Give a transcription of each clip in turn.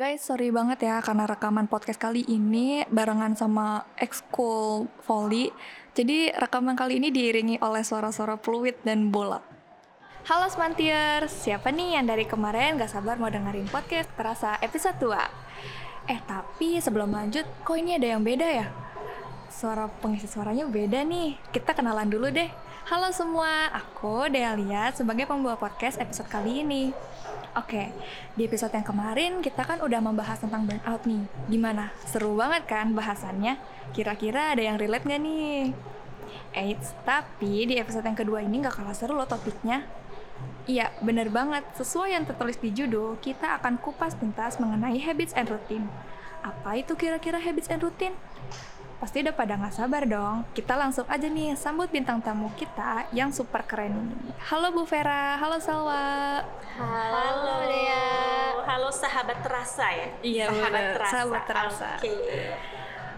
Guys, sorry banget ya karena rekaman podcast kali ini barengan sama ekskul volley. Jadi rekaman kali ini diiringi oleh suara-suara fluid dan bola. Halo Smantiers, siapa nih yang dari kemarin gak sabar mau dengerin podcast terasa episode 2? Eh tapi sebelum lanjut, kok ini ada yang beda ya? Suara pengisi suaranya beda nih, kita kenalan dulu deh. Halo semua, aku Delia sebagai pembawa podcast episode kali ini. Oke, di episode yang kemarin kita kan udah membahas tentang burnout nih. Gimana? Seru banget kan bahasannya? Kira-kira ada yang relate nggak nih? Eits, tapi di episode yang kedua ini nggak kalah seru loh topiknya. Iya, bener banget. Sesuai yang tertulis di judul, kita akan kupas tuntas mengenai habits and routine. Apa itu kira-kira habits and routine? Pasti udah pada nggak sabar dong. Kita langsung aja nih sambut bintang tamu kita yang super keren ini. Halo Bu Vera, halo Salwa. Halo Dea. Halo sahabat terasa ya. Iya, sahabat bener. terasa. Sahabat terasa. Oke.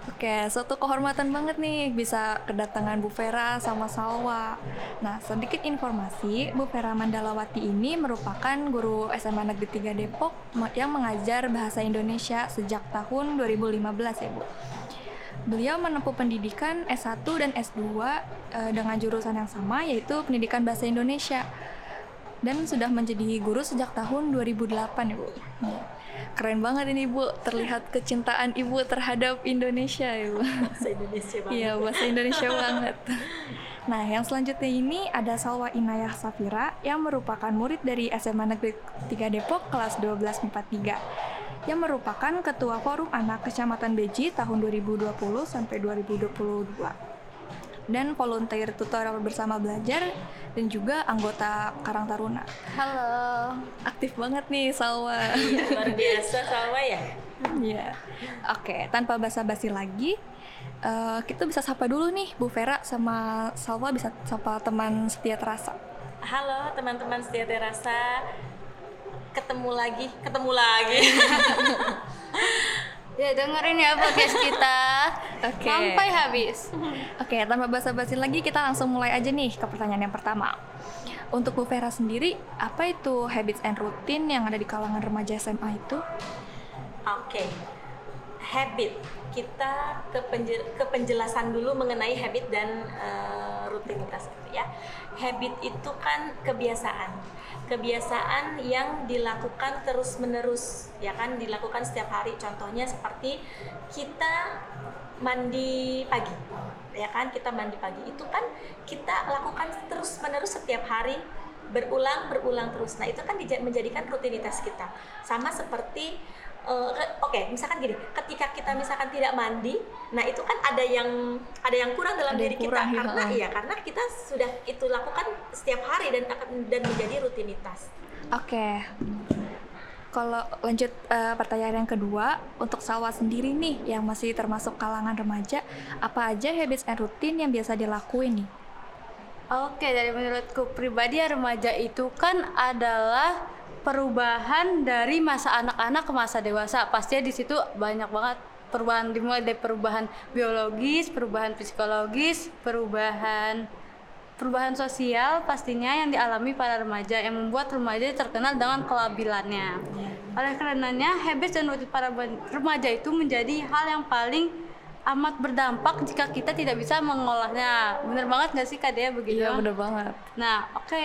Oke, suatu kehormatan banget nih bisa kedatangan Bu Vera sama Salwa. Nah, sedikit informasi, Bu Vera Mandalawati ini merupakan guru SMA Negeri 3 Depok yang mengajar bahasa Indonesia sejak tahun 2015 ya, Bu. Beliau menempuh pendidikan S1 dan S2 eh, dengan jurusan yang sama yaitu pendidikan bahasa Indonesia dan sudah menjadi guru sejak tahun 2008 ya Bu. Iya. Keren banget ini Bu, terlihat kecintaan Ibu terhadap Indonesia ya Bu. Bahasa Indonesia banget. Iya, bahasa Indonesia banget. Nah, yang selanjutnya ini ada Salwa Inayah Safira yang merupakan murid dari SMA Negeri 3 Depok kelas 12 MIPA 3 yang merupakan Ketua Forum Anak Kecamatan Beji tahun 2020 sampai 2022 dan volunteer tutorial bersama belajar dan juga anggota Karang Taruna. Halo, aktif banget nih Salwa. Luar biasa sama ya. Iya. Oke, tanpa basa-basi lagi, eh, kita bisa sapa dulu nih Bu Vera sama Salwa bisa sapa teman setia terasa. Halo teman-teman setia terasa. Ketemu lagi, ketemu lagi. Ya dengerin ya podcast kita Oke. sampai habis. Oke, tanpa basa-basi lagi kita langsung mulai aja nih ke pertanyaan yang pertama. Untuk Bu Vera sendiri, apa itu habits and routine yang ada di kalangan remaja SMA itu? Oke. Habit. Kita ke, penje- ke penjelasan dulu mengenai habit dan eh, rutinitas gitu ya. Habit itu kan kebiasaan. Kebiasaan yang dilakukan terus-menerus, ya kan dilakukan setiap hari. Contohnya seperti kita mandi pagi. Ya kan kita mandi pagi itu kan kita lakukan terus-menerus setiap hari berulang berulang terus. Nah, itu kan menjadikan rutinitas kita. Sama seperti eh, ke- oke, misalkan gini, ketika kita misalkan tidak mandi, nah itu kan ada yang ada yang kurang dalam Ada diri kita kurang, ya. karena iya karena kita sudah itu lakukan setiap hari dan akan dan menjadi rutinitas. Oke. Kalau lanjut eh, pertanyaan yang kedua, untuk Salwa sendiri nih yang masih termasuk kalangan remaja, apa aja habits and routine yang biasa dilakuin nih? Oke, dari menurutku pribadi ya remaja itu kan adalah perubahan dari masa anak-anak ke masa dewasa. Pastinya di situ banyak banget perubahan dimulai dari perubahan biologis, perubahan psikologis, perubahan perubahan sosial pastinya yang dialami para remaja yang membuat remaja terkenal dengan kelabilannya. Oleh karenanya, habits dan rutin para remaja itu menjadi hal yang paling amat berdampak jika kita tidak bisa mengolahnya. Bener banget nggak sih Kak Dea begitu? Iya bener banget. Nah, oke.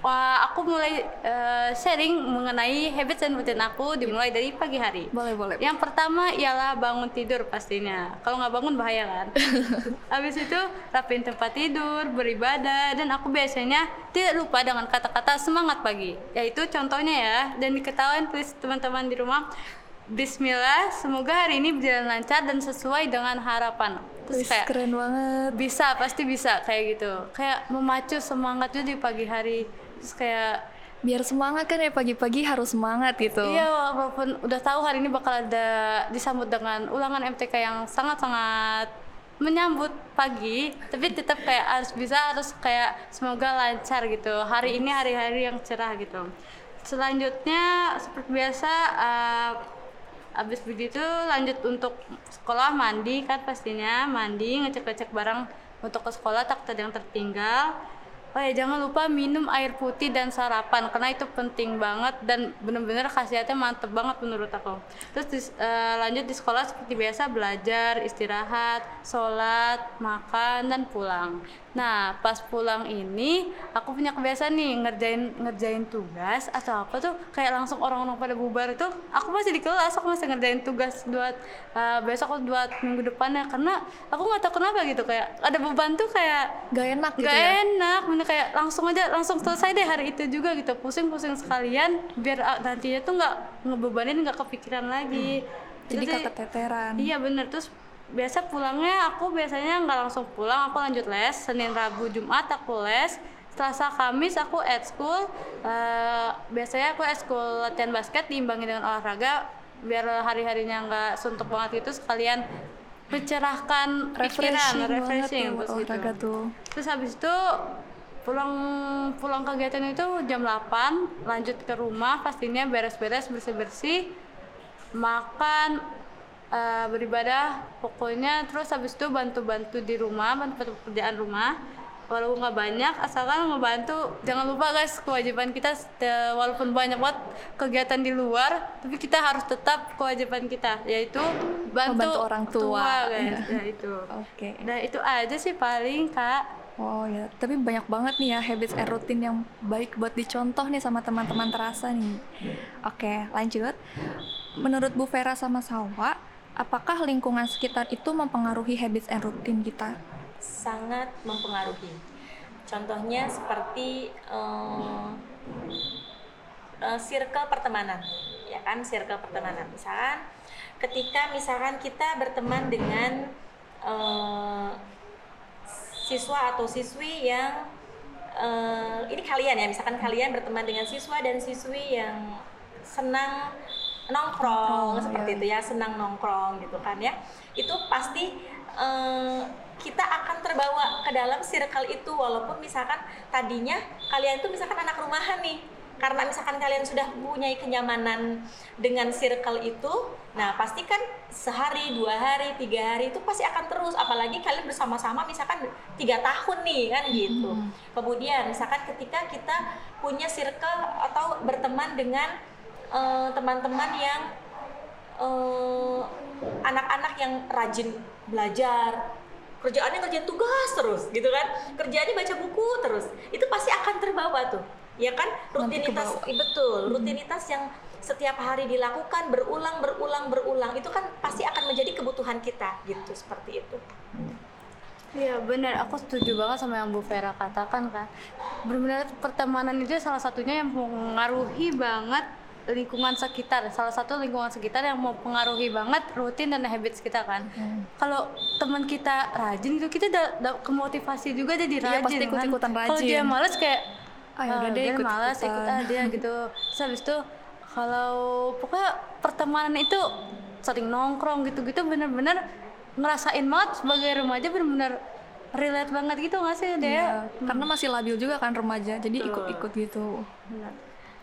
Wah, aku mulai eh, sharing mengenai habits dan rutin aku dimulai dari pagi hari. Boleh boleh. Yang pertama ialah bangun tidur pastinya. Kalau nggak bangun bahaya kan. Habis itu rapiin tempat tidur, beribadah, dan aku biasanya tidak lupa dengan kata-kata semangat pagi. Yaitu contohnya ya, dan diketahui please teman-teman di rumah. Bismillah, semoga hari ini berjalan lancar dan sesuai dengan harapan. Terus kayak keren banget. bisa pasti bisa kayak gitu kayak memacu semangat juga di pagi hari terus kayak Biar semangat kan ya pagi-pagi harus semangat gitu. iya walaupun udah tahu hari ini bakal ada disambut dengan ulangan MTK yang sangat-sangat menyambut pagi tapi tetap kayak harus bisa harus kayak semoga lancar gitu hari ini hari-hari yang cerah gitu selanjutnya seperti biasa eh, Abis begitu lanjut untuk sekolah mandi kan pastinya. Mandi ngecek-ngecek barang untuk ke sekolah tak ada yang tertinggal. oh ya jangan lupa minum air putih dan sarapan karena itu penting banget dan bener-bener khasiatnya mantep banget menurut aku. Terus di, uh, lanjut di sekolah seperti biasa belajar istirahat sholat makan dan pulang nah pas pulang ini aku punya kebiasaan nih ngerjain ngerjain tugas atau apa tuh kayak langsung orang-orang pada bubar itu aku masih di kelas aku masih ngerjain tugas buat uh, besok buat minggu depannya. Karena aku nggak tahu kenapa gitu kayak ada beban tuh kayak gak enak gitu gak ya? enak. Bener kayak langsung aja langsung selesai deh hari itu juga gitu. Pusing-pusing sekalian biar ah, nantinya tuh nggak ngebebanin nggak kepikiran lagi. Jadi Terus, keteteran iya bener. Terus biasa pulangnya aku biasanya nggak langsung pulang aku lanjut les. Senin Rabu Jumat aku les. Selasa Kamis aku at school. Uh, biasanya aku at school latihan basket diimbangi dengan olahraga. Biar hari-harinya nggak suntuk banget gitu sekalian mencerahkan pikiran refreshing, refreshing banget terus gitu. olahraga tuh. Terus habis itu pulang pulang kegiatan itu jam 8 lanjut ke rumah pastinya beres-beres bersih-bersih makan eh, beribadah pokoknya terus habis itu bantu-bantu di rumah bantu pekerjaan rumah walaupun nggak banyak asalkan ngebantu jangan lupa guys kewajiban kita eh, walaupun banyak banget kegiatan di luar tapi kita harus tetap kewajiban kita yaitu bantu, Membantu orang tua. guys ya itu oke Nah itu aja sih paling kak. Oh ya, tapi banyak banget nih ya habits and routine yang baik buat dicontoh nih sama teman-teman terasa nih. Oke, lanjut. Menurut Bu Vera sama Sawa, apakah lingkungan sekitar itu mempengaruhi habits and routine kita? sangat mempengaruhi. Contohnya seperti uh, uh, circle pertemanan, ya kan, circle pertemanan. Misalkan ketika misalkan kita berteman dengan uh, siswa atau siswi yang uh, ini kalian ya, misalkan kalian berteman dengan siswa dan siswi yang senang nongkrong Nongkrong, seperti ya. itu ya, senang nongkrong gitu kan ya. Itu pasti uh, kita akan terbawa ke dalam circle itu walaupun misalkan tadinya kalian itu misalkan anak rumahan nih karena misalkan kalian sudah punya kenyamanan dengan circle itu nah pasti kan sehari dua hari tiga hari itu pasti akan terus apalagi kalian bersama-sama misalkan tiga tahun nih kan gitu kemudian misalkan ketika kita punya circle atau berteman dengan eh, teman-teman yang eh, anak-anak yang rajin belajar. Kerjaannya ngerjain tugas terus gitu kan? Kerjaannya baca buku terus. Itu pasti akan terbawa tuh ya kan? Rutinitas betul. Rutinitas yang setiap hari dilakukan berulang berulang berulang itu kan pasti akan menjadi kebutuhan kita gitu seperti itu. Iya benar, aku setuju banget sama yang Bu Vera katakan kan. Benar-benar pertemanan itu salah satunya yang mengaruhi banget lingkungan sekitar. Salah satu lingkungan sekitar yang mau pengaruhi banget rutin dan habits kita kan. Kalau teman kita rajin itu kita da, da- kemotivasi juga jadi Iya, rajin. pasti ikut-ikutan kan. Kalau rajin. dia males kayak Ah, deh, dia ikut-ikutan." malas ikut ah dia gitu. Terus habis itu kalau pokoknya pertemanan itu sering nongkrong gitu-gitu bener-bener ngerasain banget sebagai remaja bener-bener relate banget gitu nggak sih dia Iya, karena masih labil juga kan remaja, jadi ikut-ikut gitu. Bener.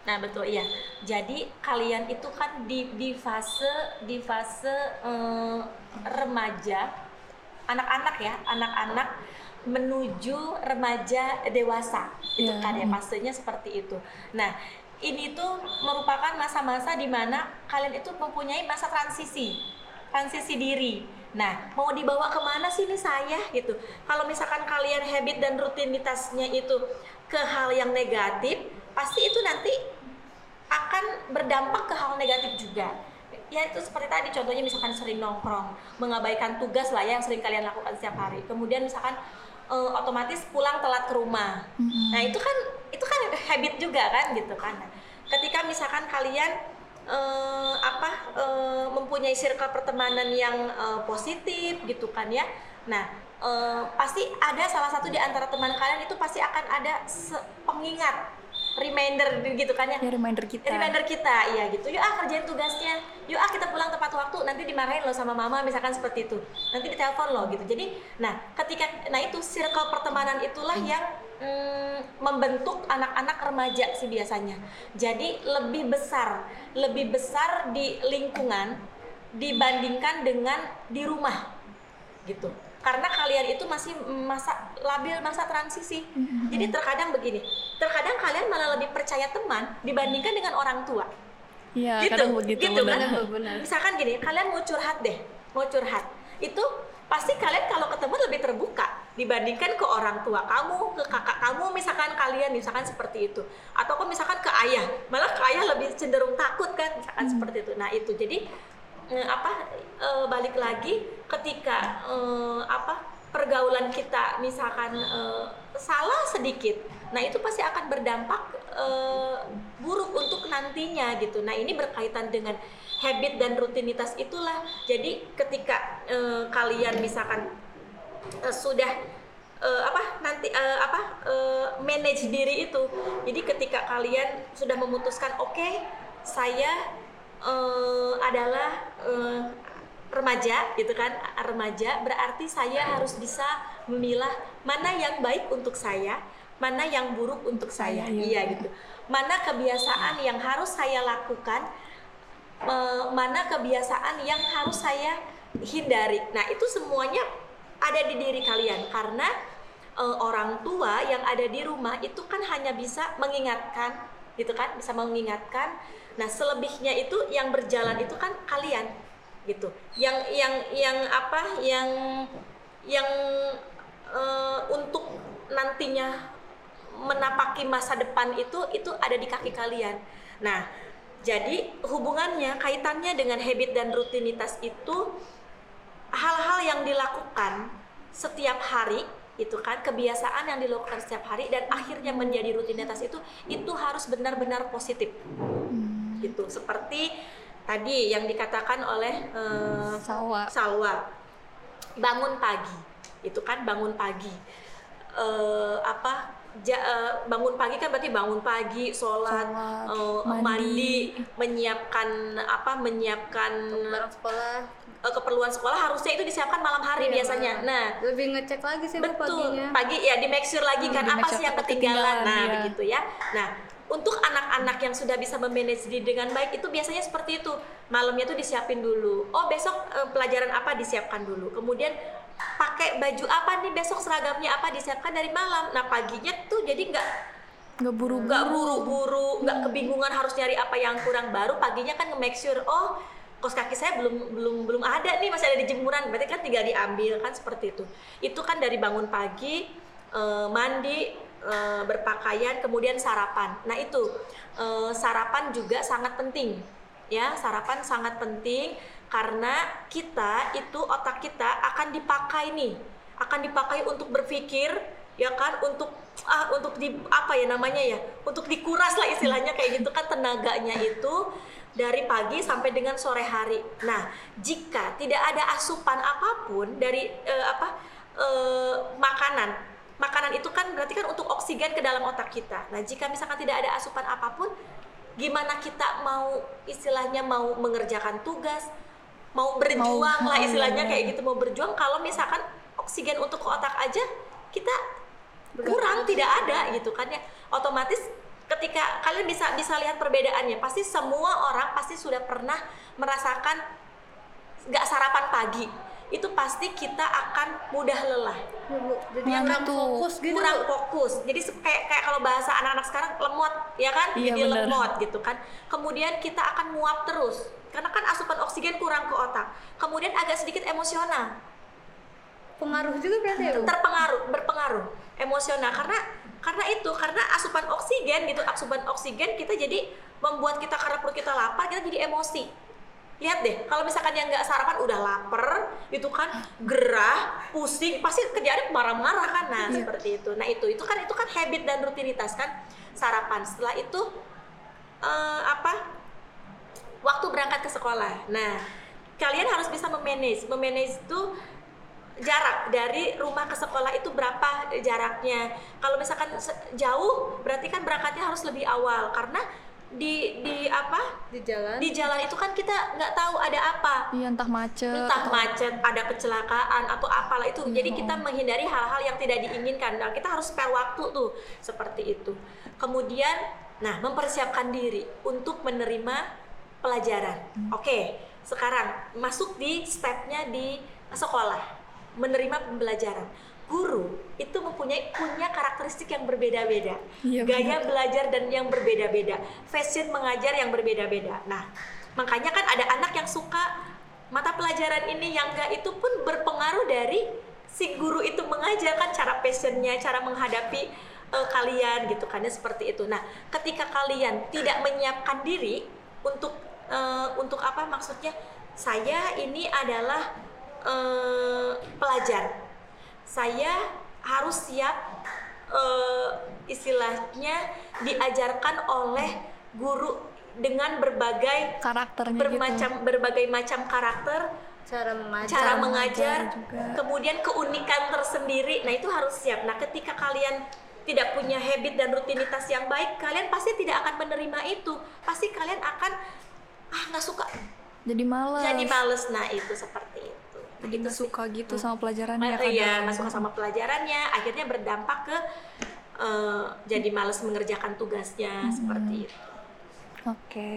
Nah betul iya. Jadi kalian itu kan di di fase di fase eh, remaja, anak-anak ya, anak-anak menuju remaja dewasa itu Iya. kan ya fasenya seperti itu. Nah ini tuh merupakan masa-masa di mana kalian itu mempunyai masa transisi, transisi diri. Nah mau dibawa ke mana sih nih saya gitu? Kalau misalkan kalian habit dan rutinitasnya itu ke hal yang negatif, pasti itu nanti akan berdampak ke hal negatif juga. Ya itu seperti tadi contohnya misalkan sering nongkrong mengabaikan tugas lah ya yang sering kalian lakukan setiap hari. Kemudian misalkan eh, otomatis pulang telat ke rumah. Nah itu kan itu kan habit juga kan gitu kan. Ketika misalkan kalian eh, apa eh, mempunyai circle pertemanan yang eh, positif gitu kan ya. Nah eh, pasti ada salah satu di antara teman kalian itu pasti akan ada pengingat reminder gitu kan ya. Ya reminder kita. reminder kita. Iya gitu. Yuk ah kerjain tugasnya. Yuk ah kita pulang tepat waktu. Nanti dimarahin lo sama mama misalkan seperti itu. Nanti ditelepon lo gitu. Jadi nah ketika nah itu circle pertemanan itulah yang mm, membentuk anak-anak remaja sih biasanya. Jadi lebih besar lebih besar di lingkungan dibandingkan dengan di rumah gitu karena kalian itu masih masa labil masa transisi. Jadi terkadang begini, terkadang kalian malah lebih percaya teman dibandingkan dengan orang tua. Iya, gitu, kadang begitu gitu benar. kan? Benar. Misalkan gini, kalian mau curhat deh, mau curhat, itu pasti kalian kalau ketemu lebih terbuka dibandingkan ke orang tua kamu, ke kakak kamu, misalkan kalian misalkan seperti itu, atau kok misalkan ke ayah, malah ke ayah lebih cenderung takut kan, misalkan seperti itu. Nah itu jadi apa eh, balik lagi ketika eh, apa pergaulan kita misalkan eh, salah sedikit, nah itu pasti akan berdampak eh, buruk untuk nantinya gitu. Nah ini berkaitan dengan habit dan rutinitas itulah. Jadi ketika eh, kalian misalkan eh, sudah eh, apa nanti eh, apa eh, manage diri itu. Jadi ketika kalian sudah memutuskan oke saya eh, adalah eh, remaja gitu kan remaja berarti saya harus bisa memilah mana yang baik untuk saya mana yang buruk untuk saya iya. iya gitu mana kebiasaan yang harus saya lakukan eh, mana kebiasaan yang harus saya hindari. Nah, itu semuanya ada di diri kalian karena orang tua yang ada di rumah itu kan hanya bisa mengingatkan, gitu kan, bisa mengingatkan. Nah, selebihnya itu yang berjalan itu kan kalian, gitu. Yang yang yang apa? Yang yang eh, untuk nantinya menapaki masa depan itu itu ada di kaki kalian. Nah, jadi hubungannya kaitannya dengan habit dan rutinitas itu hal-hal yang dilakukan setiap hari itu kan kebiasaan yang dilakukan setiap hari dan akhirnya menjadi rutinitas itu itu harus benar-benar positif gitu. Seperti tadi yang dikatakan oleh eh, Salwa. Salwa. Bangun pagi. Itu kan bangun pagi. Eh, apa? Ja- eh, bangun pagi kan berarti bangun pagi sholat, Sholat, eh, mandi. mandi. menyiapkan apa menyiapkan barang sekolah. Keperluan sekolah harusnya itu disiapkan malam hari Iya, biasanya. nah lebih ngecek lagi sih betul. paginya. Pagi ya di make sure lagi Hmm, kan apa sih yang ketinggalan ketinggalan, nah iya. begitu ya. Nah untuk anak-anak yang sudah bisa memanage diri dengan baik itu biasanya seperti itu. Malamnya tuh disiapin dulu. Oh besok eh, pelajaran apa disiapkan dulu. Kemudian pakai baju apa nih? Besok seragamnya apa disiapkan dari malam. Nah paginya tuh jadi nggak Nggak buru nggak buru-buru nggak kebingungan harus nyari apa yang kurang. Baru paginya kan nge-make sure oh kos kaki saya belum belum belum ada nih masih ada di jemuran. Berarti kan tinggal diambil kan seperti itu. Itu kan dari bangun pagi eh, mandi eh, berpakaian kemudian sarapan nah itu eh, sarapan juga sangat penting ya sarapan sangat penting karena kita itu otak kita akan dipakai nih akan dipakai untuk berpikir ya kan untuk ah untuk di apa ya namanya ya untuk dikuras lah istilahnya kayak gitu kan tenaganya itu dari pagi sampai dengan sore hari. Nah, jika tidak ada asupan apa pun dari eh, apa eh, makanan, makanan itu kan berarti kan untuk oksigen ke dalam otak kita. Nah, jika misalkan tidak ada asupan apa pun, gimana kita mau istilahnya mau mengerjakan tugas, mau berjuang lah oh, istilahnya iya, kayak gitu mau berjuang kalau misalkan oksigen untuk ke otak aja kita kurang tidak ada gitu kan ya. Otomatis ketika kalian bisa bisa lihat perbedaannya pasti semua orang pasti sudah pernah merasakan nggak sarapan pagi itu pasti kita akan mudah lelah. Jadi Yang kurang itu. fokus gitu. Kurang fokus. Jadi kayak kayak kalau bahasa anak-anak sekarang lemot ya kan? Iya, jadi bener. lemot gitu kan. Kemudian kita akan muap terus. Karena kan asupan oksigen kurang ke otak. Kemudian agak sedikit emosional. Pengaruh juga berarti ya terpengaruh berpengaruh emosional. Karena karena itu karena asupan oksigen gitu asupan oksigen kita jadi membuat kita karena perut kita lapar kita jadi emosi lihat deh kalau misalkan yang nggak sarapan udah lapar itu kan gerah pusing pasti kerjaannya marah-marah kan nah Iya. seperti itu nah itu itu kan itu kan habit dan rutinitas kan sarapan setelah itu eh, apa waktu berangkat ke sekolah. Nah, kalian harus bisa memanage. Memanage itu jarak dari rumah ke sekolah itu berapa jaraknya. Kalau misalkan jauh, berarti kan berangkatnya harus lebih awal karena di di apa? di jalan Di jalan itu kan kita nggak tahu ada apa. Iya entah macet. Entah atau- macet, ada kecelakaan atau apalah itu. Jadi kita menghindari hal-hal yang tidak diinginkan. Nah, kita harus spare waktu tuh seperti itu. Kemudian, nah mempersiapkan diri untuk menerima pelajaran. Oke, sekarang masuk di stepnya di sekolah. menerima pembelajaran. Guru itu mempunyai punya karakteristik yang berbeda-beda, Iya, gaya belajar dan yang berbeda-beda, fashion mengajar yang berbeda-beda. Nah, makanya kan ada anak yang suka mata pelajaran ini yang enggak itu pun berpengaruh dari si guru itu mengajarkan cara passionnya, cara menghadapi uh, kalian gitu kan ya seperti itu. Nah, ketika kalian tidak menyiapkan diri untuk uh, untuk apa maksudnya? Saya ini adalah uh, pelajar. Saya harus siap uh, istilahnya diajarkan oleh guru dengan berbagai Karakternya bermacam gitu. berbagai macam karakter cara mengajar cara mengajar mengajar, juga. kemudian keunikan tersendiri. Nah, itu harus siap. Nah, ketika kalian tidak punya habit dan rutinitas yang baik, kalian pasti tidak akan menerima itu. Pasti kalian akan ah nggak suka, Jadi males. jadi males. Nah, itu seperti itu. Jadi nggak sih. suka gitu sama pelajarannya Ma- Iya, kadang. nggak suka sama pelajarannya. Akhirnya berdampak ke eh, jadi males mengerjakan tugasnya seperti itu. Oke.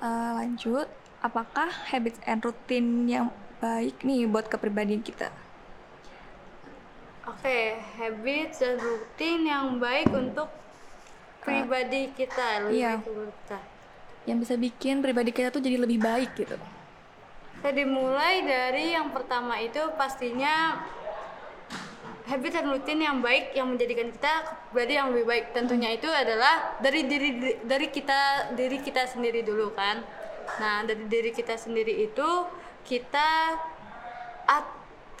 Eh, lanjut, apakah habits and routine yang baik nih buat kepribadian kita? Oke, habit dan rutin yang baik untuk pribadi kita, lebih Iya. kita. Yang bisa bikin pribadi kita tuh jadi lebih baik gitu. Kita dimulai dari yang pertama itu pastinya habit dan rutin yang baik yang menjadikan kita pribadi yang lebih baik. Tentunya itu adalah dari diri dari kita diri kita sendiri dulu kan. Nah, dari diri kita sendiri itu kita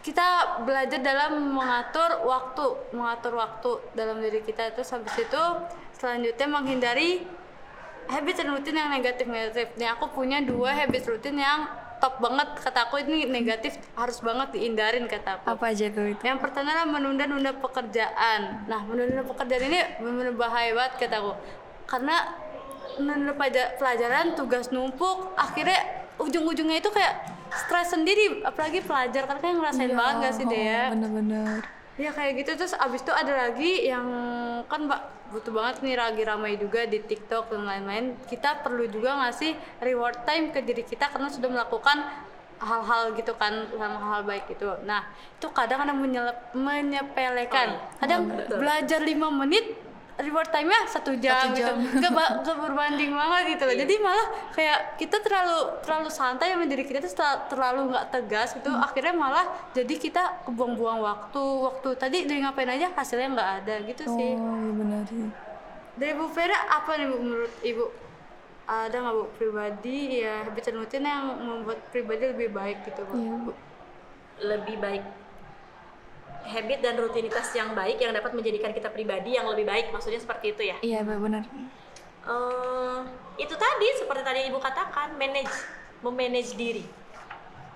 kita belajar dalam mengatur waktu, mengatur waktu dalam diri kita itu habis itu selanjutnya menghindari habit dan rutin yang negatif negatif. Nih aku punya dua habit rutin yang top banget kata aku ini negatif harus banget dihindarin kata aku. Apa aja tuh itu? Yang pertama adalah menunda-nunda pekerjaan. Nah, menunda-nunda pekerjaan ini benar-benar bahaya banget kataku. Karena menunda pelaja- pelajaran, tugas numpuk, akhirnya ujung-ujungnya itu kayak stres sendiri. Apalagi pelajar, karena kan ngerasain banget gak sih oh, Dea? Bener-bener. Ya kayak gitu terus abis itu ada lagi yang kan mbak butuh banget nih lagi ramai juga di TikTok dan lain-lain. Kita perlu juga ngasih reward time ke diri kita karena sudah melakukan hal-hal gitu kan hal-hal baik gitu. Nah itu kadang kadang menyelep, menyepelekan. Kadang belajar lima menit reward time-nya satu jam, Satu jam. gitu. Gak, ba- gak berbanding banget gitu loh. Jadi malah kayak kita terlalu terlalu santai sama diri kita tuh terla- terlalu nggak tegas gitu. Akhirnya malah jadi kita kebuang-buang waktu. Waktu tadi dari ngapain aja hasilnya nggak ada gitu Oh, sih. iya benar sih. Dari Bu Vera apa nih Bu menurut Ibu? Ada nggak Bu pribadi ya habit dan rutin yang membuat pribadi lebih baik gitu Bu? Iya, Bu. lebih baik habit dan rutinitas yang baik yang dapat menjadikan kita pribadi yang lebih baik. Maksudnya seperti itu ya? Iya, benar. Eh, itu tadi seperti tadi ibu katakan manage memanage diri.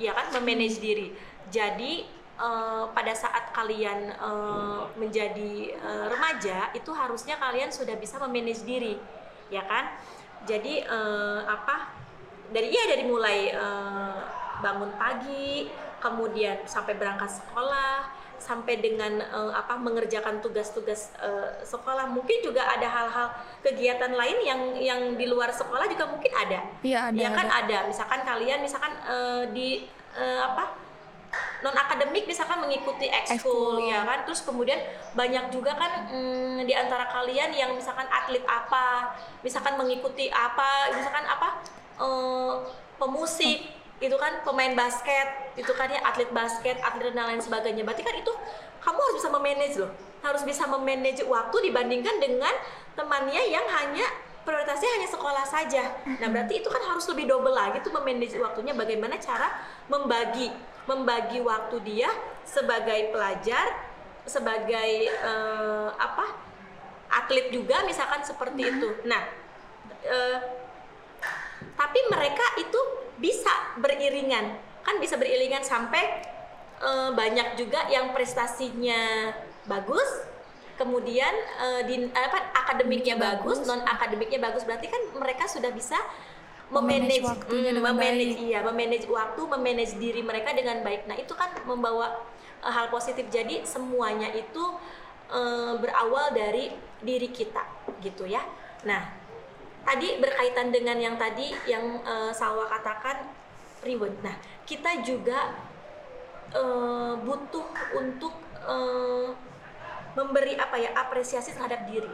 Ya kan? Memanage diri. Jadi eh, pada saat kalian eh, menjadi eh, remaja itu harusnya kalian sudah bisa memanage diri. Ya kan? Jadi eh, apa? Dari iya dari mulai eh, bangun pagi kemudian sampai berangkat sekolah sampai dengan eh, apa mengerjakan tugas-tugas eh, sekolah. Mungkin juga ada hal-hal kegiatan lain yang yang di luar sekolah juga mungkin ada. Iya, ada, ya kan ada. ada. Misalkan kalian misalkan eh, di eh, apa non akademik misalkan mengikuti ekskul ya kan? Terus kemudian banyak juga kan mm, di antara kalian yang misalkan atlet apa misalkan mengikuti apa misalkan apa eh, pemusik itu kan? Pemain basket itu kan ya atlet basket atlet dan lain sebagainya berarti kan itu kamu harus bisa memanage loh harus bisa memanage waktu dibandingkan dengan temannya yang hanya prioritasnya hanya sekolah saja. Nah, berarti itu kan harus lebih double lagi tuh memanage waktunya bagaimana cara membagi membagi waktu dia sebagai pelajar, sebagai eh, apa? atlet juga misalkan seperti itu. Nah, eh, tapi mereka itu bisa beriringan. Kan bisa beriringan sampai eh, banyak juga yang prestasinya bagus, kemudian eh, di apa akademiknya bagus, non akademiknya bagus berarti kan mereka sudah bisa Memanage memanage waktunya mm, dengan memanage baik. iya memanage waktu memanage diri mereka dengan baik. Nah itu kan membawa eh, hal positif. Jadi semuanya itu eh, berawal dari diri kita gitu ya. Nah tadi berkaitan dengan yang tadi yang eh, Salwa katakan reward. Nah kita juga eh, butuh untuk eh, memberi apa ya apresiasi terhadap diri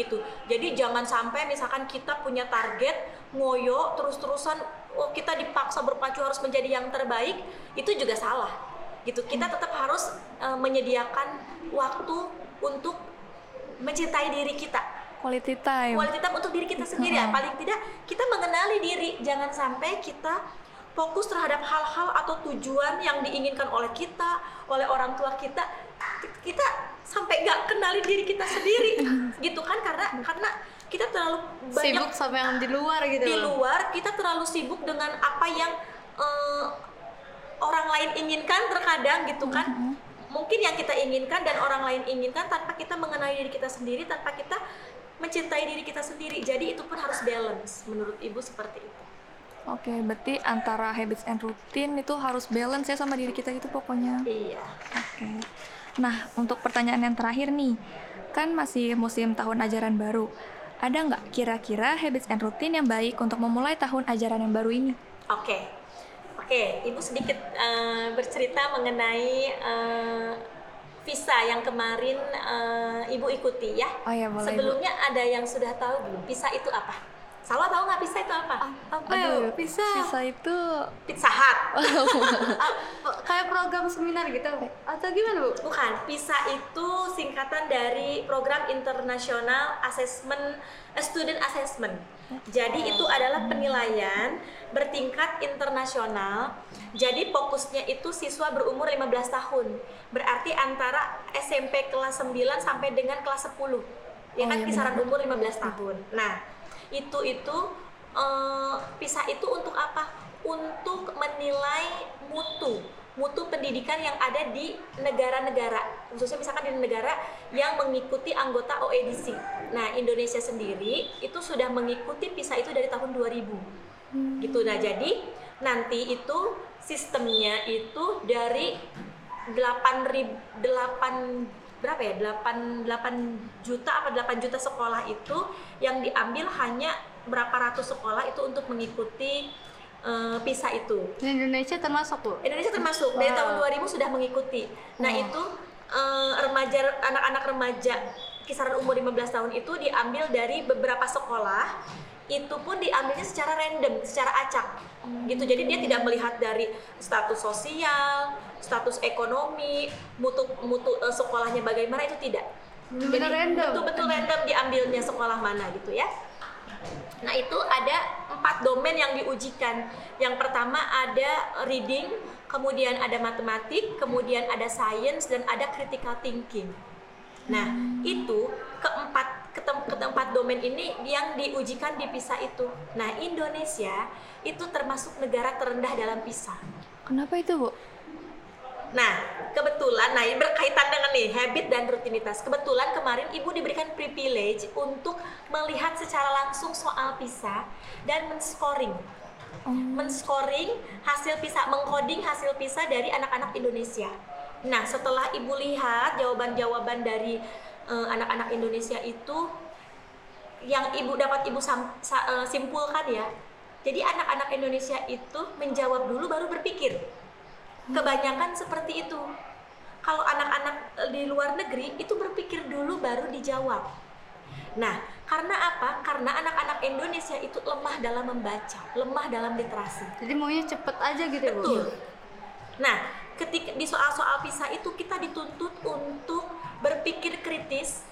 gitu. Jadi jangan sampai misalkan kita punya target ngoyo terus-terusan oh kita dipaksa berpacu harus menjadi yang terbaik itu juga salah gitu. Kita tetap harus eh, menyediakan waktu untuk mencintai diri kita. Quality time. quality time untuk diri kita sendiri. Ya paling tidak kita mengenali diri. Jangan sampai kita fokus terhadap hal-hal atau tujuan yang diinginkan oleh kita oleh orang tua kita kita sampai nggak kenali diri kita sendiri gitu kan? Karena karena kita terlalu banyak Sibuk sama yang di luar gitu. di luar kita terlalu sibuk dengan apa yang eh, orang lain inginkan terkadang gitu kan? Mungkin yang kita inginkan dan orang lain inginkan tanpa kita mengenali diri kita sendiri tanpa kita mencintai diri kita sendiri. Jadi itu pun harus balance menurut ibu seperti itu Oke, berarti antara habits and routine itu harus balance ya sama diri kita gitu pokoknya. iya Oke. Nah, untuk pertanyaan yang terakhir nih, kan masih musim tahun ajaran baru. Ada nggak kira-kira habits and routine yang baik untuk memulai tahun ajaran yang baru ini? oke oke ibu sedikit eh, bercerita mengenai eh, visa yang kemarin eh, ibu ikuti ya Oh ya, boleh. Sebelumnya ada yang sudah tahu belum visa itu apa Salwa tahu nggak pizza itu apa? Apa ya? Bisa. Bisa itu Pizza Hut. Ah, kayak program seminar gitu. Atau gimana, Bu? Bukan, PISA itu singkatan dari Program Internasional Assessment eh, Student Assessment. Jadi itu adalah penilaian bertingkat internasional. Jadi fokusnya itu siswa berumur 15 tahun. Berarti antara SMP kelas 9 sampai dengan kelas 10. Ya Oh, kan iya kisaran umur 15 tahun. Nah, itu itu eh, PISA itu untuk apa? Untuk menilai mutu mutu pendidikan yang ada di negara-negara khususnya misalkan di negara yang mengikuti anggota OEDC. Nah Indonesia sendiri itu sudah mengikuti PISA itu dari tahun 2000 gitu. Nah jadi nanti itu sistemnya itu dari 8 rib, 8 berapa ya 8 8 juta apa 8 juta sekolah itu yang diambil hanya berapa ratus sekolah itu untuk mengikuti eh, PISA itu. Di Indonesia termasuk, Bu. Indonesia termasuk dari tahun Wow. 2000 sudah mengikuti. Nah, itu eh, remaja anak-anak remaja kisaran umur 15 tahun itu diambil dari beberapa sekolah. Itu pun diambilnya secara random, secara acak. Gitu. Jadi dia tidak melihat dari status sosial, status ekonomi, mutu mutu eh, sekolahnya bagaimana itu tidak. Random. Betul-betul random diambilnya sekolah mana gitu ya. Nah itu ada empat domain yang diujikan. Yang pertama ada reading, kemudian ada matematik, kemudian ada science dan ada critical thinking. Nah itu keempat ketem- keempat domain ini yang diujikan di PISA itu. Nah Indonesia itu termasuk negara terendah dalam PISA. Kenapa itu, Bu? Nah, kebetulan, nah ini berkaitan dengan nih habit dan rutinitas. Kebetulan kemarin ibu diberikan privilege untuk melihat secara langsung soal PISA dan men-scoring. Men-scoring hasil PISA, mengcoding hasil PISA dari anak-anak Indonesia. Nah, setelah ibu lihat jawaban-jawaban dari eh, anak-anak Indonesia itu yang ibu dapat ibu sam- sa- eh, simpulkan ya. Jadi anak-anak Indonesia itu menjawab dulu baru berpikir. Kebanyakan seperti itu. Kalau anak-anak eh, di luar negeri itu berpikir dulu baru dijawab. Nah, karena apa? Karena anak-anak Indonesia itu lemah dalam membaca, lemah dalam literasi. Jadi maunya cepet aja gitu, Bu. Betul. Nah, ketika di soal-soal PISA itu kita dituntut untuk berpikir kritis,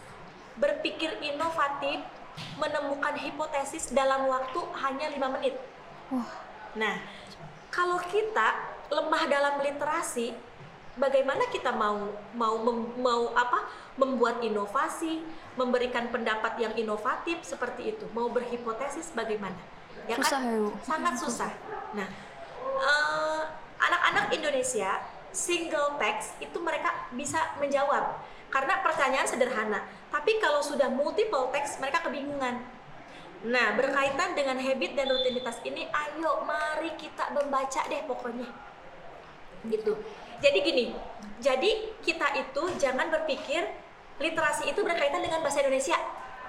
berpikir inovatif, menemukan hipotesis dalam waktu hanya lima menit. Wah, Nah, kalau kita lemah dalam literasi, bagaimana kita mau mau mem- mau apa? Membuat inovasi, memberikan pendapat yang inovatif seperti itu, mau berhipotesis bagaimana? Ya Susah kan? ya, Bu. Sangat susah. Nah, eh, anak-anak Indonesia single text itu mereka bisa menjawab karena pertanyaan sederhana. Tapi kalau sudah multiple text mereka kebingungan. Nah, berkaitan dengan habit dan rutinitas ini, ayo mari kita membaca deh pokoknya. Gitu. Jadi gini, jadi kita itu jangan berpikir literasi itu berkaitan dengan bahasa Indonesia.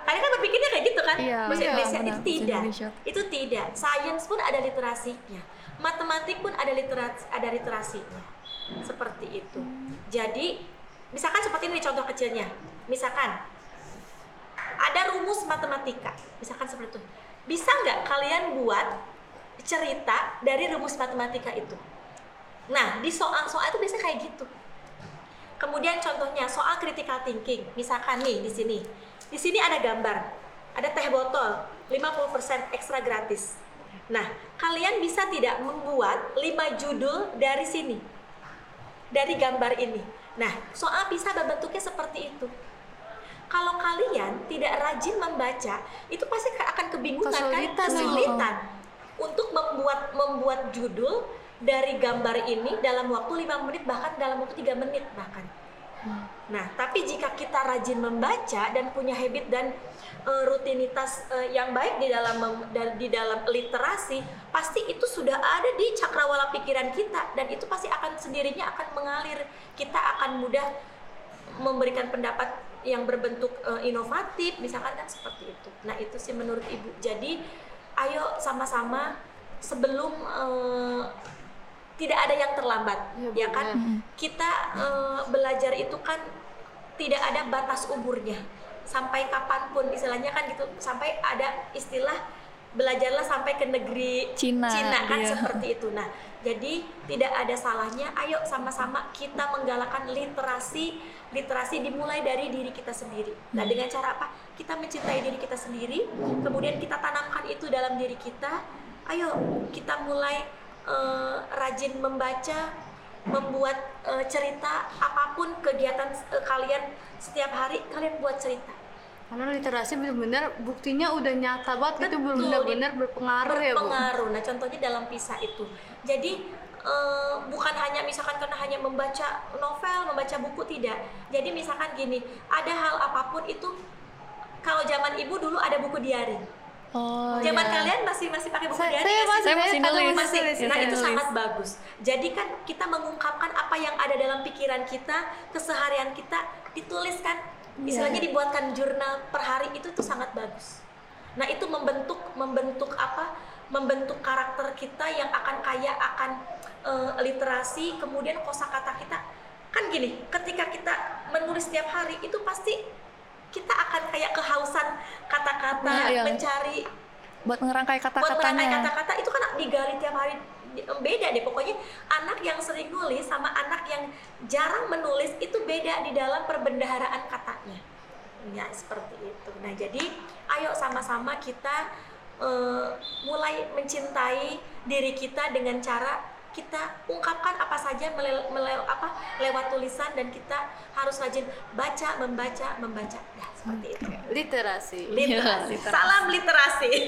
Kalian kan berpikirnya kayak gitu kan? Iya, bahasa iya, Indonesia benar, itu tidak. Indonesia. Itu tidak. Sains pun ada literasinya. matematik pun ada literasi ada literasinya seperti itu. Jadi misalkan seperti ini contoh kecilnya. Misalkan ada rumus matematika. Misalkan seperti itu. Bisa nggak kalian buat cerita dari rumus matematika itu? Nah di soal-soal itu biasanya kayak gitu. Kemudian contohnya soal critical thinking. Misalkan nih di sini. Di sini ada gambar. Ada teh botol. 50% ekstra gratis. Nah, kalian bisa tidak membuat 5 judul dari sini? Dari gambar ini. Nah, soal bisa berbentuknya seperti itu. Kalau kalian tidak rajin membaca, itu pasti akan kebingungan Kesulitan. kan? Kesulitan untuk membuat membuat judul dari gambar ini dalam waktu 5 menit bahkan dalam waktu 3 menit bahkan. Nah, tapi jika kita rajin membaca dan punya habit dan uh, rutinitas uh, yang baik di dalam di dalam literasi, pasti itu sudah ada di cakrawala pikiran kita dan itu pasti akan sendirinya akan mengalir. Kita akan mudah memberikan pendapat yang berbentuk uh, inovatif, misalkan kan seperti itu. Nah, itu sih menurut Ibu. Jadi, ayo sama-sama sebelum uh, tidak ada yang terlambat, Ya, ya kan? Kita uh, belajar itu kan tidak ada batas umurnya. Sampai kapan pun istilahnya kan gitu sampai ada istilah belajarlah sampai ke negeri Cina, kan? iya. seperti itu. Nah jadi tidak ada salahnya ayo sama-sama kita menggalakkan literasi literasi dimulai dari diri kita sendiri. Nah dengan cara apa? Kita mencintai diri kita sendiri kemudian kita tanamkan itu dalam diri kita. Ayo kita mulai eh, rajin membaca membuat eh, cerita apa pun kegiatan eh, kalian setiap hari kalian buat cerita Karena literasi benar-benar buktinya udah nyata banget itu Betul, benar-benar berpengaruh ya bu. berpengaruh. Nah, contohnya dalam PISA itu. Jadi eh, bukan hanya misalkan karena hanya membaca novel, membaca buku tidak. Jadi misalkan gini, ada hal apa pun itu kalau zaman ibu dulu ada buku diari. Oh, zaman iya. kalian masih masih pakai buku Saya, diari saya masih, Saya masih nulis. masih Ya, nah saya itu nulis. sangat bagus jadi kan kita mengungkapkan apa yang ada dalam pikiran kita keseharian kita dituliskan Iya. istilahnya dibuatkan jurnal per hari itu tuh sangat bagus nah itu membentuk membentuk apa membentuk karakter kita yang akan kaya akan eh, literasi kemudian kosakata kita kan gini ketika kita menulis setiap hari itu pasti kita akan kayak kehausan kata-kata Nah, iya. mencari buat merangkai kata-katanya. kata-kata itu kan digali tiap hari beda deh pokoknya anak yang sering nulis sama anak yang jarang menulis itu beda di dalam perbendaharaan katanya ya seperti itu nah jadi ayo sama-sama kita eh, mulai mencintai diri kita dengan cara kita ungkapkan apa saja mele- mele- apa lewat tulisan dan kita harus rajin baca membaca membaca. Nah seperti itu Literasi. literasi literasi. salam literasi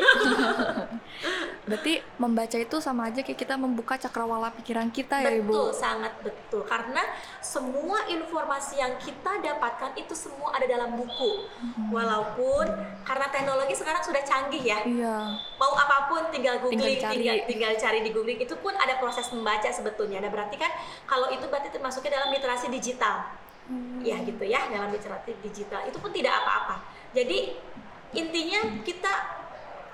Berarti membaca itu sama aja kayak kita membuka cakrawala pikiran kita ya betul ibu. sangat betul karena semua informasi yang kita dapatkan itu semua ada dalam buku walaupun karena teknologi sekarang sudah canggih ya Iya. mau apa pun tinggal googling Tinggal tinggal, cari. tinggal, cari di googling itu pun ada proses membaca sebetulnya nah berarti kan kalau itu berarti termasuknya dalam literasi digital ya gitu ya dalam literasi digital. Itu pun tidak apa-apa. Jadi intinya kita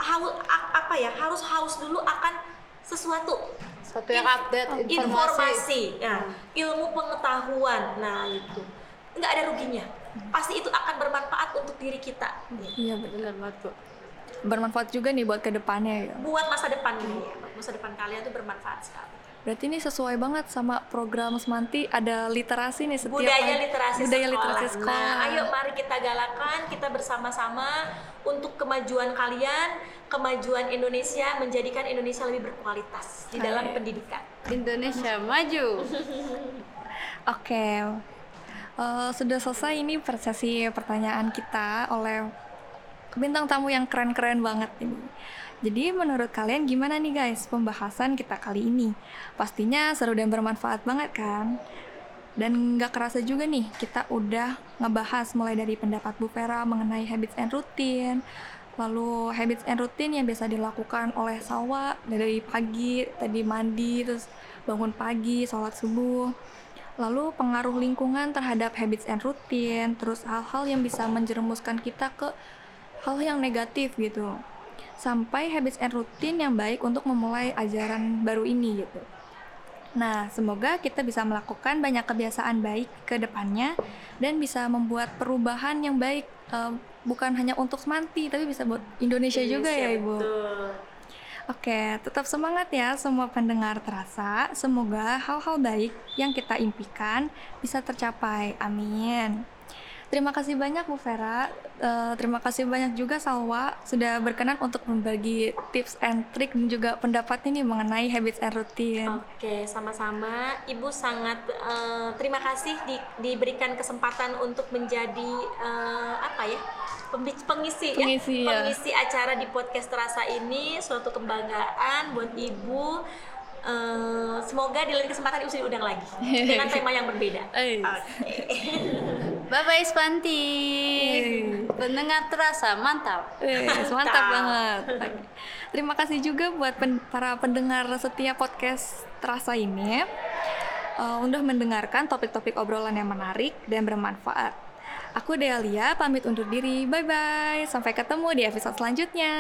haus apa ya harus haus dulu akan sesuatu. Satu yang In- update informasi. informasi. Ya, ilmu pengetahuan. Nah itu nggak ada ruginya. Pasti itu akan bermanfaat untuk diri kita. Iya benar. Banget bu. Bermanfaat juga nih buat ke depannya ya. buat masa depan ini. Ya masa depan kalian tuh bermanfaat sekali Berarti ini sesuai banget sama program Semanti ada literasi nih setiap budaya hari. literasi budaya sekolah. literasi sekolah. Nah, ayo mari kita galakan, kita bersama-sama untuk kemajuan kalian, kemajuan Indonesia menjadikan Indonesia lebih berkualitas di dalam pendidikan. Indonesia maju. Oke. Eh, sudah selesai ini sesi pertanyaan kita oleh bintang tamu yang keren-keren banget ini. Jadi menurut kalian gimana nih guys pembahasan kita kali ini? Pastinya seru dan bermanfaat banget kan? Dan nggak kerasa juga nih kita udah ngebahas mulai dari pendapat Bu Vera mengenai habits and routine, lalu habits and routine yang biasa dilakukan oleh Salwa dari pagi tadi mandi terus bangun pagi sholat subuh lalu pengaruh lingkungan terhadap habits and routine terus hal-hal yang bisa menjerumuskan kita ke hal yang negatif gitu sampai habits and routine yang baik untuk memulai ajaran baru ini gitu. Nah, semoga kita bisa melakukan banyak kebiasaan baik ke depannya dan bisa membuat perubahan yang baik uh, bukan hanya untuk Semanti tapi bisa buat Indonesia, Indonesia juga ya, Ibu. Betul. Oke, tetap semangat ya semua pendengar terasa. Semoga hal-hal baik yang kita impikan bisa tercapai. Amin. Terima kasih banyak Bu Vera. Uh, terima kasih banyak juga Salwa sudah berkenan untuk membagi tips and trick dan juga pendapat ini mengenai habits and routine. Oke, sama-sama. Ibu sangat uh, terima kasih di, diberikan kesempatan untuk menjadi uh, apa ya? pengisi, pengisi ya, ya pengisi acara di podcast terasa ini suatu kebanggaan buat ibu uh, semoga di lain kesempatan ibu diundang lagi dengan tema yang berbeda. Okay. Bye bye Spanti. Pendengar terasa mantap. mantap. mantap banget. Terima kasih juga buat pen para pendengar setiap podcast terasa ini. Uh, udah mendengarkan topik-topik obrolan yang menarik dan bermanfaat. Aku Dealia pamit undur diri. Bye bye. Sampai ketemu di episode selanjutnya.